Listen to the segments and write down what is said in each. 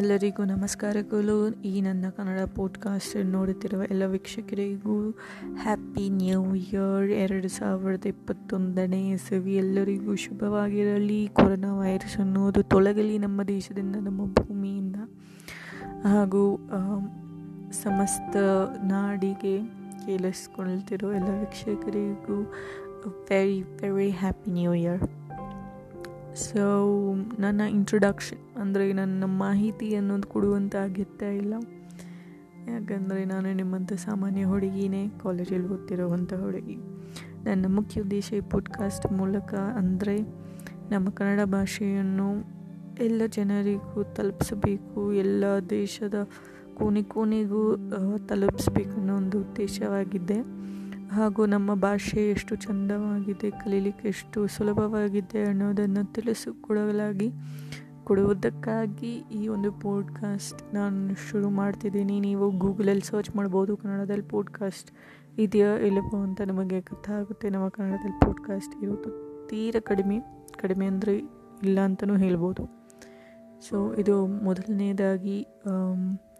ಎಲ್ಲರಿಗೂ ನಮಸ್ಕಾರಗಳು ಈ ನನ್ನ ಕನ್ನಡ ಪಾಡ್ಕಾಸ್ಟ್ ನೋಡುತ್ತಿರುವ ಎಲ್ಲ ವೀಕ್ಷಕರಿಗೂ ಹ್ಯಾಪಿ ನ್ಯೂ ಇಯರ್ ಎರಡು ಸಾವಿರದ ಇಪ್ಪತ್ತೊಂದನೇ ಇಸವಿ ಎಲ್ಲರಿಗೂ ಶುಭವಾಗಿರಲಿ. ಕೊರೋನಾ ವೈರಸ್ ಅನ್ನೋದು ತೊಲಗಲಿ ನಮ್ಮ ದೇಶದಿಂದ, ನಮ್ಮ ಭೂಮಿಯಿಂದ. ಹಾಗೂ ಸಮಸ್ತ ನಾಡಿಗೆ ಕೇಳಿಸ್ಕೊಳ್ತಿರೋ ಎಲ್ಲ ವೀಕ್ಷಕರಿಗೂ very very happy new year so ನನ್ನ ಇಂಟ್ರೊಡಕ್ಷನ್ ಅಂದರೆ ನನ್ನ ಮಾಹಿತಿ ಅನ್ನೋದು ಕೊಡುವಂಥ ಅಗತ್ಯ ಇಲ್ಲ. ಯಾಕಂದರೆ ನಾನು ನಿಮ್ಮಂಥ ಸಾಮಾನ್ಯ ಹುಡುಗಿನೇ ಕಾಲೇಜಲ್ಲಿ ಓದ್ತಿರೋವಂಥ ಹುಡುಗಿ. ನನ್ನ ಮುಖ್ಯ ಉದ್ದೇಶ ಈ ಪಾಡ್ಕಾಸ್ಟ್ ಮೂಲಕ ಅಂದರೆ ನಮ್ಮ ಕನ್ನಡ ಭಾಷೆಯನ್ನು ಎಲ್ಲ ಜನರಿಗೂ ತಲುಪಿಸಬೇಕು, ಎಲ್ಲ ದೇಶದ ಕೋಣೆ ಕೋಣೆಗೂ ತಲುಪಿಸ್ಬೇಕು ಅನ್ನೋ ಒಂದು ಉದ್ದೇಶವಾಗಿದೆ ಹಾಗೂ ನಮ್ಮ ಭಾಷೆ ಎಷ್ಟು ಚಂದವಾಗಿದೆ, ಕಲೀಲಿಕ್ಕೆ ಎಷ್ಟು ಸುಲಭವಾಗಿದೆ ಅನ್ನೋದನ್ನು ತಿಳಿಸಿಕೊಡಲಾಗಿ ಕೊಡುವುದಕ್ಕಾಗಿ ಈ ಒಂದು ಪೋಡ್ಕಾಸ್ಟ್ ನಾನು ಶುರು ಮಾಡ್ತಿದ್ದೀನಿ. ನೀವು ಗೂಗಲಲ್ಲಿ ಸರ್ಚ್ ಮಾಡ್ಬೋದು, ಕನ್ನಡದಲ್ಲಿ ಪೋಡ್ಕಾಸ್ಟ್ ಇದೆಯಾ ಇಲ್ಲವೋ ಅಂತ ನಮಗೆ ಗೊತ್ತಾಗುತ್ತೆ. ನಮ್ಮ ಕನ್ನಡದಲ್ಲಿ ಪೋಡ್ಕಾಸ್ಟ್ ಇರೋದು ತೀರ ಕಡಿಮೆ ಕಡಿಮೆ ಅಂದರೆ ಇಲ್ಲ ಅಂತಲೂ ಹೇಳ್ಬೋದು. ಸೊ ಇದು ಮೊದಲನೇದಾಗಿ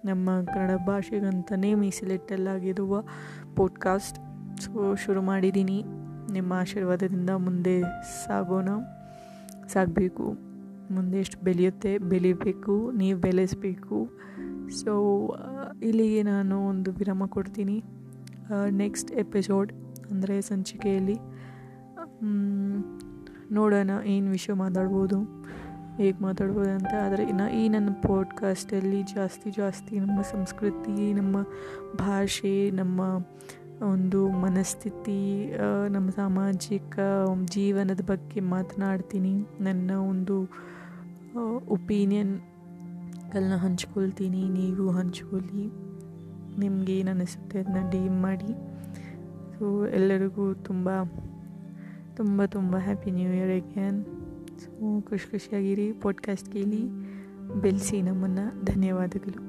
ನಮ್ಮ ಕನ್ನಡ ಭಾಷೆಗಂತಲೇ ಮೀಸಲಿಟ್ಟಲ್ಲಾಗಿರುವ ಪೋಡ್ಕಾಸ್ಟ್ ಸೊ ಶುರು ಮಾಡಿದ್ದೀನಿ. ನಿಮ್ಮ ಆಶೀರ್ವಾದದಿಂದ ಮುಂದೆ ಸಾಗೋಣ. ಸಾಗಬೇಕು. ಮುಂದೆ ಎಷ್ಟು ಬೆಳೆಯುತ್ತೆ, ಬೆಳಿಬೇಕು, ನೀವು ಬೆಳೆಸಬೇಕು. ಸೊ, ಇಲ್ಲಿಗೆ ನಾನು ಒಂದು ವಿರಾಮ ಕೊಡ್ತೀನಿ. ನೆಕ್ಸ್ಟ್ ಎಪಿಸೋಡ್ ಅಂದರೆ ಸಂಚಿಕೆಯಲ್ಲಿ. ನೋಡೋಣ ಏನು ವಿಷಯ ಮಾತಾಡ್ಬೋದು, ಹೇಗೆ ಮಾತಾಡ್ಬೋದು ಅಂತ. ಆದರೆ ಇನ್ನು ಈ ನನ್ನ ಪಾಡ್ಕಾಸ್ಟಲ್ಲಿ ಜಾಸ್ತಿ ಜಾಸ್ತಿ ನಮ್ಮ ಸಂಸ್ಕೃತಿ, ನಮ್ಮ ಭಾಷೆ, ನಮ್ಮ ಒಂದು ಮನಸ್ಥಿತಿ ನಮ್ಮ ಸಾಮಾಜಿಕ ಜೀವನದ ಬಗ್ಗೆ ಮಾತನಾಡ್ತೀನಿ. ನನ್ನ ಒಂದು ಒಪೀನಿಯನ್ಗಳನ್ನ ಹಂಚ್ಕೊಳ್ತೀನಿ, ನೀವು ಹಂಚ್ಕೊಳ್ಳಿ. ನಿಮಗೆ ಏನು ಅನಿಸುತ್ತೆ ಅದನ್ನ ಡೀಮ್ ಮಾಡಿ. ಸೊ ಎಲ್ಲರಿಗೂ ತುಂಬ ತುಂಬ ತುಂಬ happy new year again so ಖುಷಿ ಖುಷಿಯಾಗಿರಿ. ಪಾಡ್ಕಾಸ್ಟ್ ಕೇಳಿ ಬೆಳೆಸಿ ನಮ್ಮನ್ನು. ಧನ್ಯವಾದಗಳು.